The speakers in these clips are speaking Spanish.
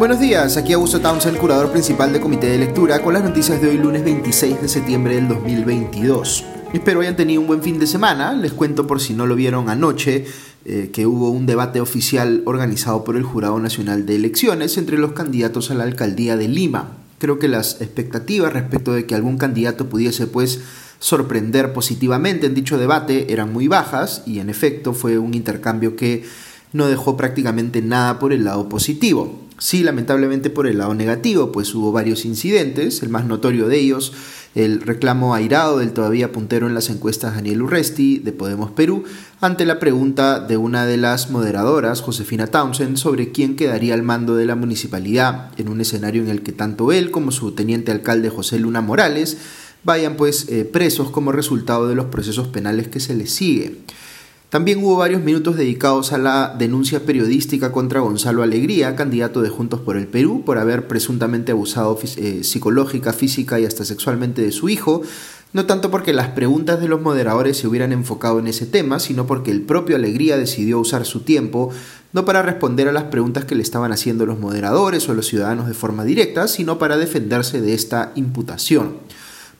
Buenos días, aquí Augusto Townsend, curador principal de Comité de Lectura, con las noticias de hoy lunes 26 de septiembre del 2022. Espero hayan tenido un buen fin de semana, les cuento por si no lo vieron anoche eh, que hubo un debate oficial organizado por el Jurado Nacional de Elecciones entre los candidatos a la alcaldía de Lima. Creo que las expectativas respecto de que algún candidato pudiese pues sorprender positivamente en dicho debate eran muy bajas y en efecto fue un intercambio que no dejó prácticamente nada por el lado positivo. Sí, lamentablemente por el lado negativo, pues hubo varios incidentes, el más notorio de ellos, el reclamo airado del todavía puntero en las encuestas Daniel Urresti de Podemos Perú, ante la pregunta de una de las moderadoras, Josefina Townsend, sobre quién quedaría al mando de la municipalidad en un escenario en el que tanto él como su teniente alcalde José Luna Morales vayan pues eh, presos como resultado de los procesos penales que se les sigue. También hubo varios minutos dedicados a la denuncia periodística contra Gonzalo Alegría, candidato de Juntos por el Perú, por haber presuntamente abusado eh, psicológica, física y hasta sexualmente de su hijo, no tanto porque las preguntas de los moderadores se hubieran enfocado en ese tema, sino porque el propio Alegría decidió usar su tiempo no para responder a las preguntas que le estaban haciendo los moderadores o los ciudadanos de forma directa, sino para defenderse de esta imputación.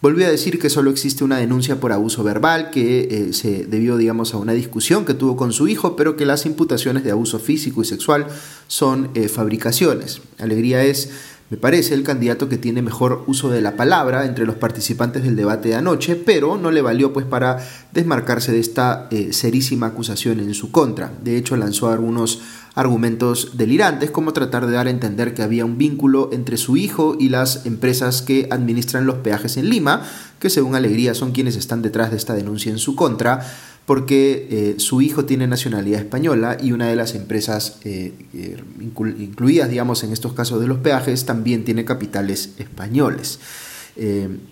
Volvió a decir que solo existe una denuncia por abuso verbal que eh, se debió, digamos, a una discusión que tuvo con su hijo, pero que las imputaciones de abuso físico y sexual son eh, fabricaciones. Alegría es me parece el candidato que tiene mejor uso de la palabra entre los participantes del debate de anoche, pero no le valió pues para desmarcarse de esta eh, serísima acusación en su contra. De hecho, lanzó algunos argumentos delirantes, como tratar de dar a entender que había un vínculo entre su hijo y las empresas que administran los peajes en Lima, que según Alegría son quienes están detrás de esta denuncia en su contra, porque eh, su hijo tiene nacionalidad española y una de las empresas eh, eh, incluidas, digamos, en estos casos de los peajes también tiene capitales españoles.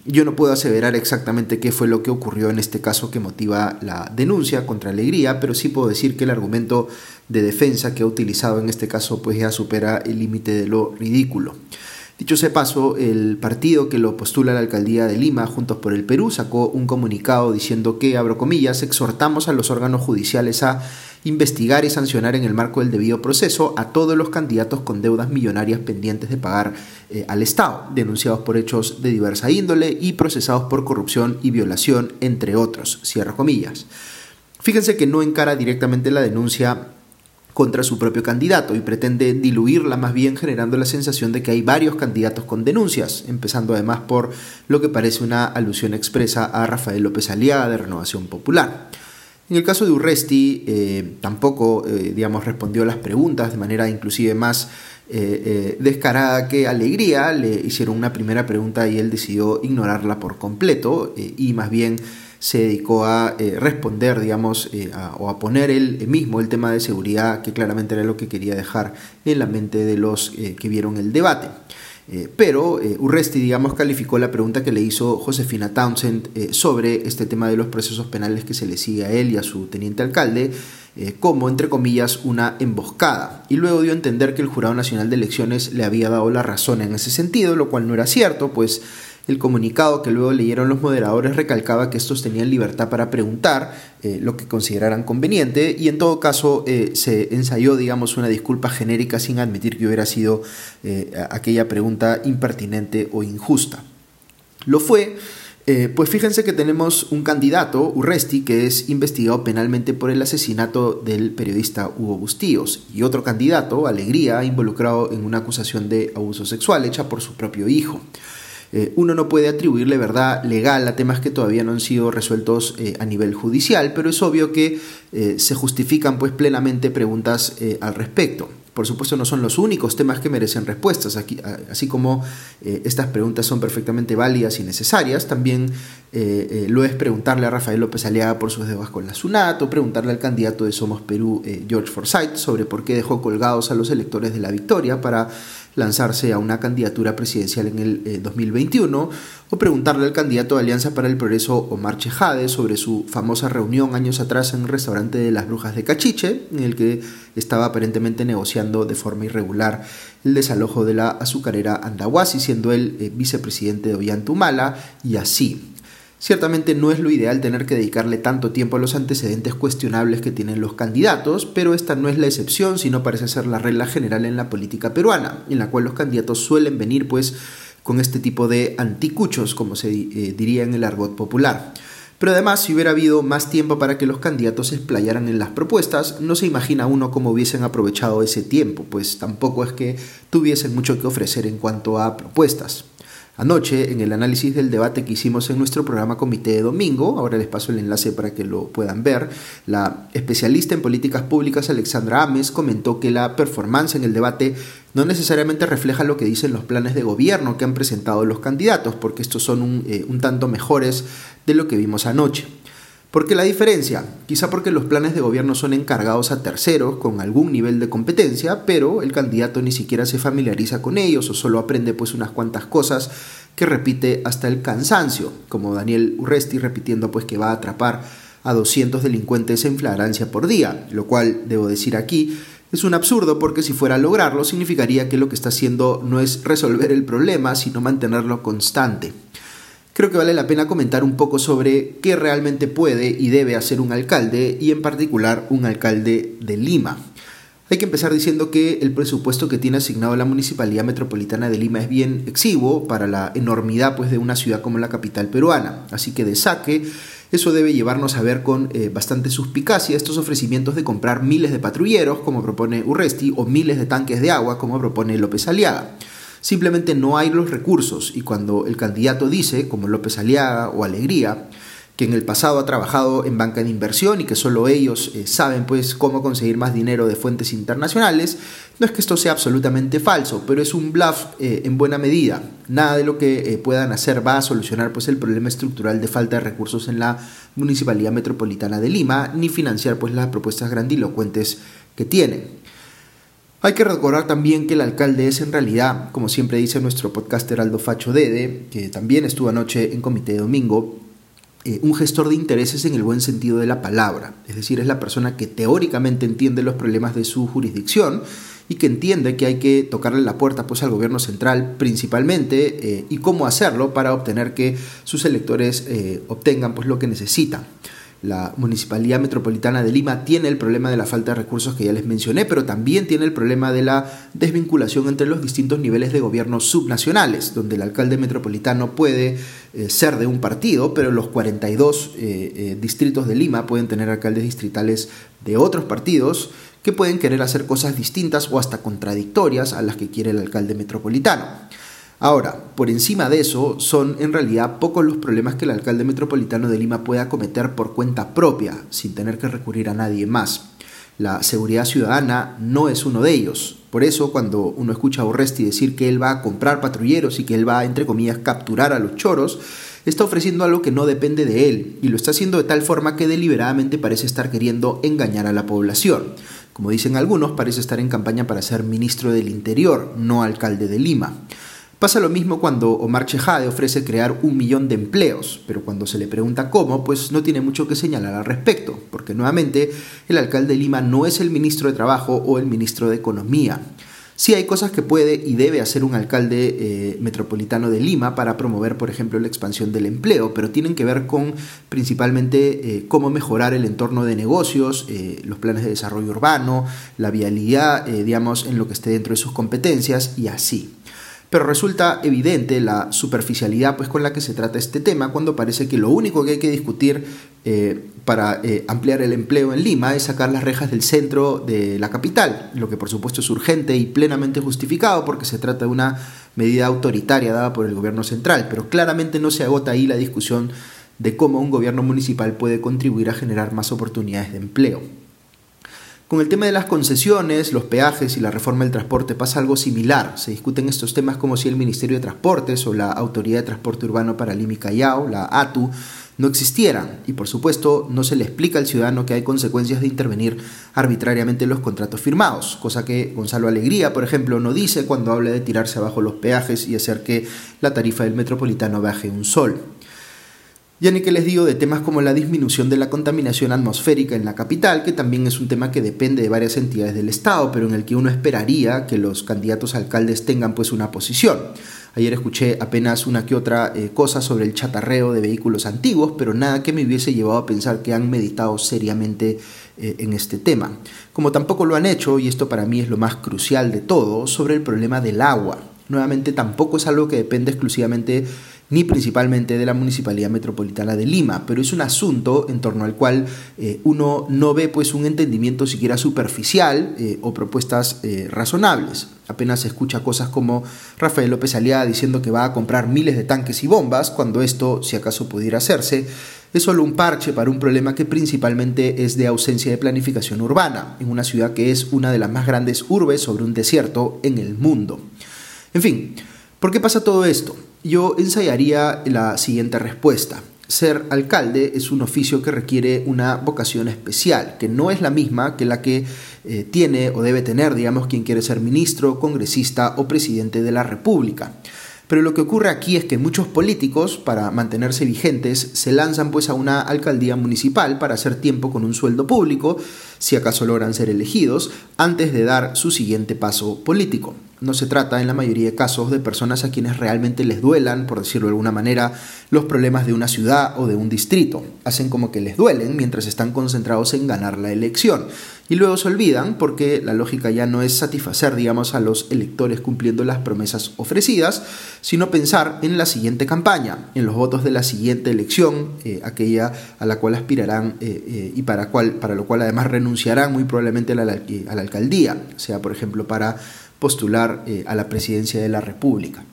yo no puedo aseverar exactamente qué fue lo que ocurrió en este caso que motiva la denuncia contra Alegría, pero sí puedo decir que el argumento de defensa que ha utilizado en este caso pues ya supera el límite de lo ridículo. Dicho ese paso, el partido que lo postula la alcaldía de Lima, Juntos por el Perú, sacó un comunicado diciendo que, abro comillas, exhortamos a los órganos judiciales a investigar y sancionar en el marco del debido proceso a todos los candidatos con deudas millonarias pendientes de pagar eh, al Estado, denunciados por hechos de diversa índole y procesados por corrupción y violación, entre otros. Cierro comillas. Fíjense que no encara directamente la denuncia contra su propio candidato y pretende diluirla más bien generando la sensación de que hay varios candidatos con denuncias, empezando además por lo que parece una alusión expresa a Rafael López Aliaga de Renovación Popular. En el caso de Urresti, eh, tampoco, eh, digamos, respondió las preguntas de manera inclusive más eh, descarada que Alegría. Le hicieron una primera pregunta y él decidió ignorarla por completo y más bien se dedicó a eh, responder, digamos, eh, o a poner él mismo el tema de seguridad, que claramente era lo que quería dejar en la mente de los eh, que vieron el debate. pero Urresti, digamos, calificó la pregunta que le hizo Josefina Townsend sobre este tema de los procesos penales que se le sigue a él y a su teniente alcalde como, entre comillas, una emboscada. Y luego dio a entender que el Jurado Nacional de Elecciones le había dado la razón en ese sentido, lo cual no era cierto, pues el comunicado que luego leyeron los moderadores recalcaba que estos tenían libertad para preguntar eh, lo que consideraran conveniente y en todo caso eh, se ensayó, digamos, una disculpa genérica sin admitir que hubiera sido eh, aquella pregunta impertinente o injusta. Lo fue, pues fíjense que tenemos un candidato, Urresti, que es investigado penalmente por el asesinato del periodista Hugo Bustíos, y otro candidato, Alegría, involucrado en una acusación de abuso sexual hecha por su propio hijo. Eh, uno no puede atribuirle verdad legal a temas que todavía no han sido resueltos eh, a nivel judicial, pero es obvio que eh, se justifican pues plenamente preguntas al respecto. Por supuesto no son los únicos temas que merecen respuestas, Aquí, así como estas preguntas son perfectamente válidas y necesarias, también lo es preguntarle a Rafael López Aliaga por sus deudas con la SUNAT o preguntarle al candidato de Somos Perú, George Forsyth, sobre por qué dejó colgados a los electores de la victoria para lanzarse a una candidatura presidencial en el 2021 eh, o preguntarle al candidato de Alianza para el Progreso Omar Chejade sobre su famosa reunión años atrás en un restaurante de las Brujas de Cachiche, en el que estaba aparentemente negociando de forma irregular el desalojo de la azucarera Andahuasi, siendo él eh, vicepresidente de Ollantumala y así. Ciertamente no es lo ideal tener que dedicarle tanto tiempo a los antecedentes cuestionables que tienen los candidatos, pero esta no es la excepción, sino parece ser la regla general en la política peruana, en la cual los candidatos suelen venir pues con este tipo de anticuchos, como se eh, diría en el argot popular. Pero además, si hubiera habido más tiempo para que los candidatos se explayaran en las propuestas, no se imagina uno cómo hubiesen aprovechado ese tiempo, pues tampoco es que tuviesen mucho que ofrecer en cuanto a propuestas. Anoche, en el análisis del debate que hicimos en nuestro programa Comité de Domingo, ahora les paso el enlace para que lo puedan ver, la especialista en políticas públicas Alexandra Ames comentó que la performance en el debate no necesariamente refleja lo que dicen los planes de gobierno que han presentado los candidatos, porque estos son un, eh, un tanto mejores de lo que vimos anoche. ¿Por qué la diferencia? Quizá porque los planes de gobierno son encargados a terceros con algún nivel de competencia, pero el candidato ni siquiera se familiariza con ellos o solo aprende pues unas cuantas cosas que repite hasta el cansancio, como Daniel Urresti repitiendo pues que va a atrapar a 200 delincuentes en flagrancia por día, lo cual, debo decir aquí, es un absurdo porque si fuera a lograrlo significaría que lo que está haciendo no es resolver el problema, sino mantenerlo constante creo que vale la pena comentar un poco sobre qué realmente puede y debe hacer un alcalde y en particular un alcalde de Lima. Hay que empezar diciendo que el presupuesto que tiene asignado la Municipalidad Metropolitana de Lima es bien exiguo para la enormidad pues, de una ciudad como la capital peruana. Así que de saque, eso debe llevarnos a ver con eh, bastante suspicacia estos ofrecimientos de comprar miles de patrulleros, como propone Urresti, o miles de tanques de agua, como propone López Aliaga. Simplemente no hay los recursos y cuando el candidato dice, como López Aliaga o Alegría, que en el pasado ha trabajado en banca de inversión y que solo ellos eh, saben pues cómo conseguir más dinero de fuentes internacionales, no es que esto sea absolutamente falso, pero es un bluff eh, en buena medida. Nada de lo que eh, puedan hacer va a solucionar pues el problema estructural de falta de recursos en la Municipalidad Metropolitana de Lima, ni financiar pues las propuestas grandilocuentes que tienen. Hay que recordar también que el alcalde es en realidad, como siempre dice nuestro podcaster Aldo Facho Dede, que también estuvo anoche en comité de domingo, eh, un gestor de intereses en el buen sentido de la palabra. Es decir, es la persona que teóricamente entiende los problemas de su jurisdicción y que entiende que hay que tocarle la puerta pues, al gobierno central principalmente eh, y cómo hacerlo para obtener que sus electores eh, obtengan pues, lo que necesitan. La Municipalidad Metropolitana de Lima tiene el problema de la falta de recursos que ya les mencioné, pero también tiene el problema de la desvinculación entre los distintos niveles de gobierno subnacionales, donde el alcalde metropolitano puede eh, ser de un partido, pero los 42 eh, eh, distritos de Lima pueden tener alcaldes distritales de otros partidos que pueden querer hacer cosas distintas o hasta contradictorias a las que quiere el alcalde metropolitano. Ahora, por encima de eso, son en realidad pocos los problemas que el alcalde metropolitano de Lima puede acometer por cuenta propia, sin tener que recurrir a nadie más. La seguridad ciudadana no es uno de ellos. Por eso, cuando uno escucha a Urresti decir que él va a comprar patrulleros y que él va entre comillas, capturar a los choros, está ofreciendo algo que no depende de él y lo está haciendo de tal forma que deliberadamente parece estar queriendo engañar a la población. Como dicen algunos, parece estar en campaña para ser ministro del Interior, no alcalde de Lima. Pasa lo mismo cuando Omar Chejade ofrece crear un millón de empleos, pero cuando se le pregunta cómo, pues no tiene mucho que señalar al respecto, porque nuevamente el alcalde de Lima no es el ministro de Trabajo o el ministro de Economía. Sí hay cosas que puede y debe hacer un alcalde eh, metropolitano de Lima para promover, por ejemplo, la expansión del empleo, pero tienen que ver con principalmente eh, cómo mejorar el entorno de negocios, eh, los planes de desarrollo urbano, la vialidad, digamos, en lo que esté dentro de sus competencias y así. Pero resulta evidente la superficialidad pues, con la que se trata este tema cuando parece que lo único que hay que discutir eh, para eh, ampliar el empleo en Lima es sacar las rejas del centro de la capital, lo que por supuesto es urgente y plenamente justificado porque se trata de una medida autoritaria dada por el gobierno central, pero claramente no se agota ahí la discusión de cómo un gobierno municipal puede contribuir a generar más oportunidades de empleo. Con el tema de las concesiones, los peajes y la reforma del transporte pasa algo similar. Se discuten estos temas como si el Ministerio de Transportes o la Autoridad de Transporte Urbano para Lima y Callao, la ATU, no existieran. Y por supuesto, no se le explica al ciudadano que hay consecuencias de intervenir arbitrariamente en los contratos firmados, cosa que Gonzalo Alegría, por ejemplo, no dice cuando habla de tirarse abajo los peajes y hacer que la tarifa del metropolitano baje un sol. Ya ni que les digo de temas como la disminución de la contaminación atmosférica en la capital, que también es un tema que depende de varias entidades del Estado, pero en el que uno esperaría que los candidatos alcaldes tengan pues una posición. Ayer escuché apenas una que otra eh, cosa sobre el chatarreo de vehículos antiguos, pero nada que me hubiese llevado a pensar que han meditado seriamente eh, en este tema. Como tampoco lo han hecho, y esto para mí es lo más crucial de todo, sobre el problema del agua. Nuevamente tampoco es algo que depende exclusivamente ni principalmente de la Municipalidad Metropolitana de Lima, pero es un asunto en torno al cual eh, uno no ve pues un entendimiento siquiera superficial eh, o propuestas razonables. Apenas se escucha cosas como Rafael López Aliada diciendo que va a comprar miles de tanques y bombas, cuando esto, si acaso pudiera hacerse, es solo un parche para un problema que principalmente es de ausencia de planificación urbana, en una ciudad que es una de las más grandes urbes sobre un desierto en el mundo. En fin, ¿por qué pasa todo esto? Yo ensayaría la siguiente respuesta. Ser alcalde es un oficio que requiere una vocación especial, que no es la misma que la que eh, tiene o debe tener, digamos, quien quiere ser ministro, congresista o presidente de la República. Pero lo que ocurre aquí es que muchos políticos, para mantenerse vigentes, se lanzan pues a una alcaldía municipal para hacer tiempo con un sueldo público, si acaso logran ser elegidos, antes de dar su siguiente paso político. No se trata en la mayoría de casos de personas a quienes realmente les duelan, por decirlo de alguna manera, los problemas de una ciudad o de un distrito. Hacen como que les duelen mientras están concentrados en ganar la elección. Y luego se olvidan porque la lógica ya no es satisfacer, digamos, a los electores cumpliendo las promesas ofrecidas, sino pensar en la siguiente campaña, en los votos de la siguiente elección, eh, aquella a la cual aspirarán eh, eh, y para, cual, para lo cual además renunciarán muy probablemente a la, a la alcaldía, sea por ejemplo para postular eh, a la presidencia de la República.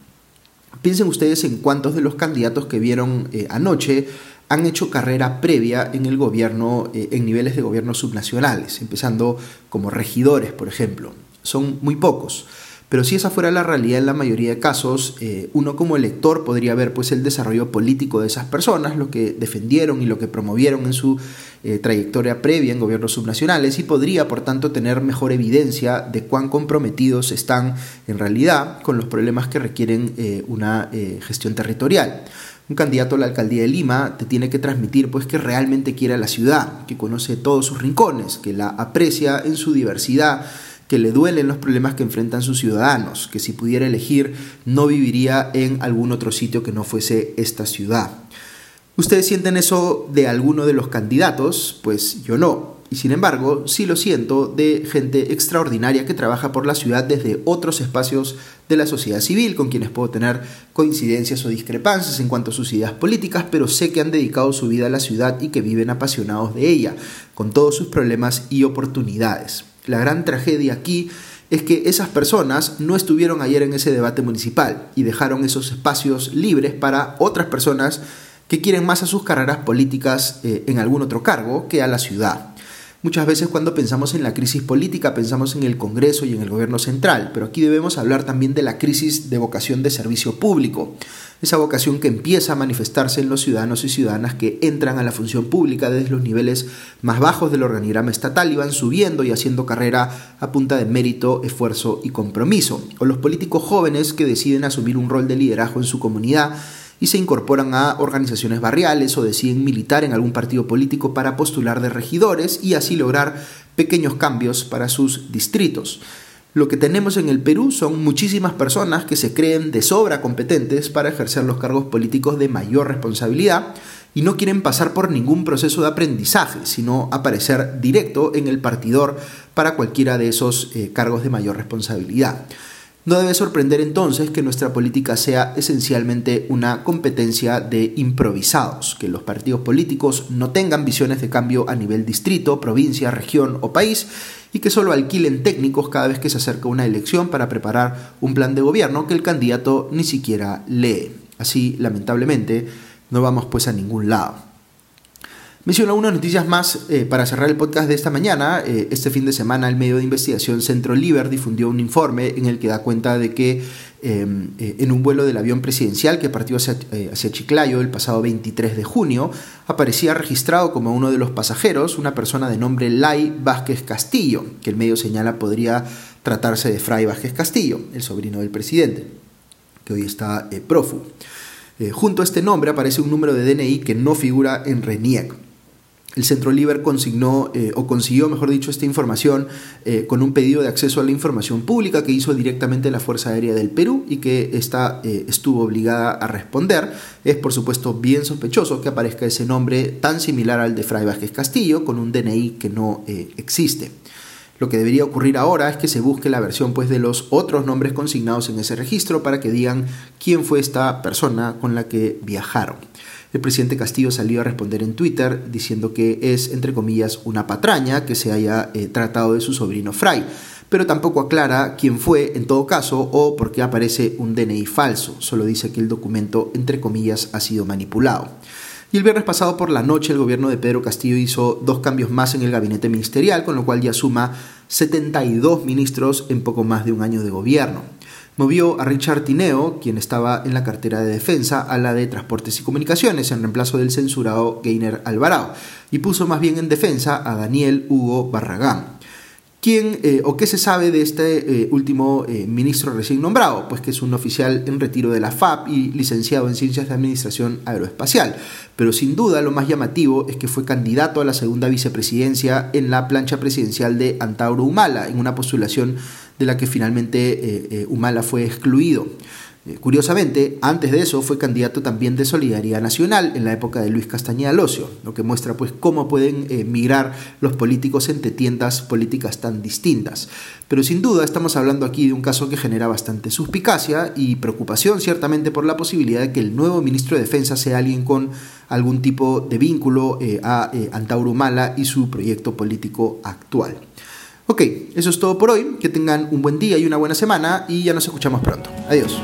Piensen ustedes en cuántos de los candidatos que vieron eh, anoche han hecho carrera previa en el gobierno, eh, en niveles de gobierno subnacionales, empezando como regidores, por ejemplo. Son muy pocos. Pero si esa fuera la realidad en la mayoría de casos, eh, uno como elector podría ver pues el desarrollo político de esas personas, lo que defendieron y lo que promovieron en su eh, trayectoria previa en gobiernos subnacionales y podría por tanto tener mejor evidencia de cuán comprometidos están en realidad con los problemas que requieren eh, una gestión territorial. Un candidato a la alcaldía de Lima te tiene que transmitir pues que realmente quiere a la ciudad, que conoce todos sus rincones, que la aprecia en su diversidad que le duelen los problemas que enfrentan sus ciudadanos, que si pudiera elegir no viviría en algún otro sitio que no fuese esta ciudad. ¿Ustedes sienten eso de alguno de los candidatos? Pues yo no. Y sin embargo, sí lo siento de gente extraordinaria que trabaja por la ciudad desde otros espacios de la sociedad civil, con quienes puedo tener coincidencias o discrepancias en cuanto a sus ideas políticas, pero sé que han dedicado su vida a la ciudad y que viven apasionados de ella, con todos sus problemas y oportunidades. La gran tragedia aquí es que esas personas no estuvieron ayer en ese debate municipal y dejaron esos espacios libres para otras personas que quieren más a sus carreras políticas eh, en algún otro cargo que a la ciudad. Muchas veces cuando pensamos en la crisis política pensamos en el Congreso y en el gobierno central, pero aquí debemos hablar también de la crisis de vocación de servicio público, esa vocación que empieza a manifestarse en los ciudadanos y ciudadanas que entran a la función pública desde los niveles más bajos del organigrama estatal y van subiendo y haciendo carrera a punta de mérito, esfuerzo y compromiso, o los políticos jóvenes que deciden asumir un rol de liderazgo en su comunidad y se incorporan a organizaciones barriales o deciden militar en algún partido político para postular de regidores y así lograr pequeños cambios para sus distritos. Lo que tenemos en el Perú son muchísimas personas que se creen de sobra competentes para ejercer los cargos políticos de mayor responsabilidad y no quieren pasar por ningún proceso de aprendizaje, sino aparecer directo en el partidor para cualquiera de esos eh, cargos de mayor responsabilidad. No debe sorprender entonces que nuestra política sea esencialmente una competencia de improvisados, que los partidos políticos no tengan visiones de cambio a nivel distrito, provincia, región o país y que solo alquilen técnicos cada vez que se acerca una elección para preparar un plan de gobierno que el candidato ni siquiera lee. Así, lamentablemente, no vamos pues a ningún lado. Menciono unas noticias más eh, para cerrar el podcast de esta mañana. Eh, este fin de semana el medio de investigación Centro Liber difundió un informe en el que da cuenta de que em, eh, en un vuelo del avión presidencial que partió hacia, hacia, Chiclayo el pasado 23 de junio, aparecía registrado como uno de los pasajeros una persona de nombre Lai Vázquez Castillo, que el medio señala podría tratarse de Fray Vázquez Castillo, el sobrino del presidente, que hoy está prófugo. junto a este nombre aparece un número de DNI que no figura en RENIEC. El Centro Liber consignó eh, o consiguió, mejor dicho, esta información eh, con un pedido de acceso a la información pública que hizo directamente la Fuerza Aérea del Perú y que esta eh, estuvo obligada a responder. Es por supuesto bien sospechoso que aparezca ese nombre tan similar al de Fray Vázquez Castillo con un DNI que no existe. Lo que debería ocurrir ahora es que se busque la versión pues, de los otros nombres consignados en ese registro para que digan quién fue esta persona con la que viajaron. El presidente Castillo salió a responder en Twitter diciendo que es, entre comillas, una patraña que se haya eh, tratado de su sobrino Fray, pero tampoco aclara quién fue en todo caso o por qué aparece un DNI falso, solo dice que el documento, entre comillas, ha sido manipulado. Y el viernes pasado por la noche el gobierno de Pedro Castillo hizo dos cambios más en el gabinete ministerial, con lo cual ya suma 72 ministros en poco más de un año de gobierno movió a Richard Tineo, quien estaba en la cartera de defensa, a la de transportes y comunicaciones, en reemplazo del censurado Gainer Alvarado, y puso más bien en defensa a Daniel Hugo Barragán. ¿Quién eh, o qué se sabe de este eh, último eh, ministro recién nombrado? Pues que es un oficial en retiro de la FAP y licenciado en Ciencias de Administración Aeroespacial. Pero sin duda lo más llamativo es que fue candidato a la segunda vicepresidencia en la plancha presidencial de Antauro Humala, en una postulación de la que finalmente Humala fue excluido. Eh, curiosamente, antes de eso fue candidato también de Solidaridad Nacional en la época de Luis Castañeda Locio, lo que muestra pues cómo pueden eh, migrar los políticos entre tiendas políticas tan distintas. Pero sin duda estamos hablando aquí de un caso que genera bastante suspicacia y preocupación ciertamente por la posibilidad de que el nuevo ministro de Defensa sea alguien con algún tipo de vínculo eh, a Antauro Mala y su proyecto político actual. Ok, eso es todo por hoy. Que tengan un buen día y una buena semana y ya nos escuchamos pronto. Adiós.